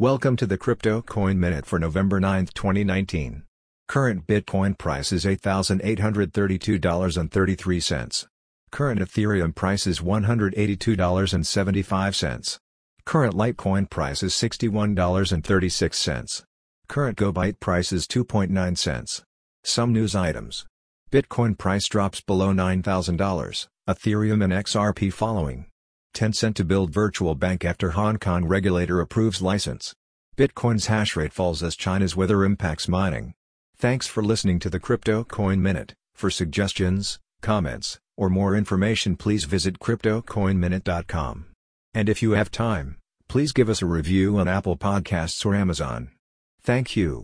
Welcome to the Crypto Coin Minute for November 9, 2019. Current Bitcoin price is $8,832.33. Current Ethereum price is $182.75. Current Litecoin price is $61.36. Current GoByte price is 2.9 cents. Some news items. Bitcoin price drops below $9,000, Ethereum and XRP following. Tencent to build virtual bank after Hong Kong regulator approves license. Bitcoin's hash rate falls as China's weather impacts mining. Thanks for listening to the Crypto Coin Minute. For suggestions, comments, or more information please visit cryptocoinminute.com. And if you have time, please give us a review on Apple Podcasts or Amazon. Thank you.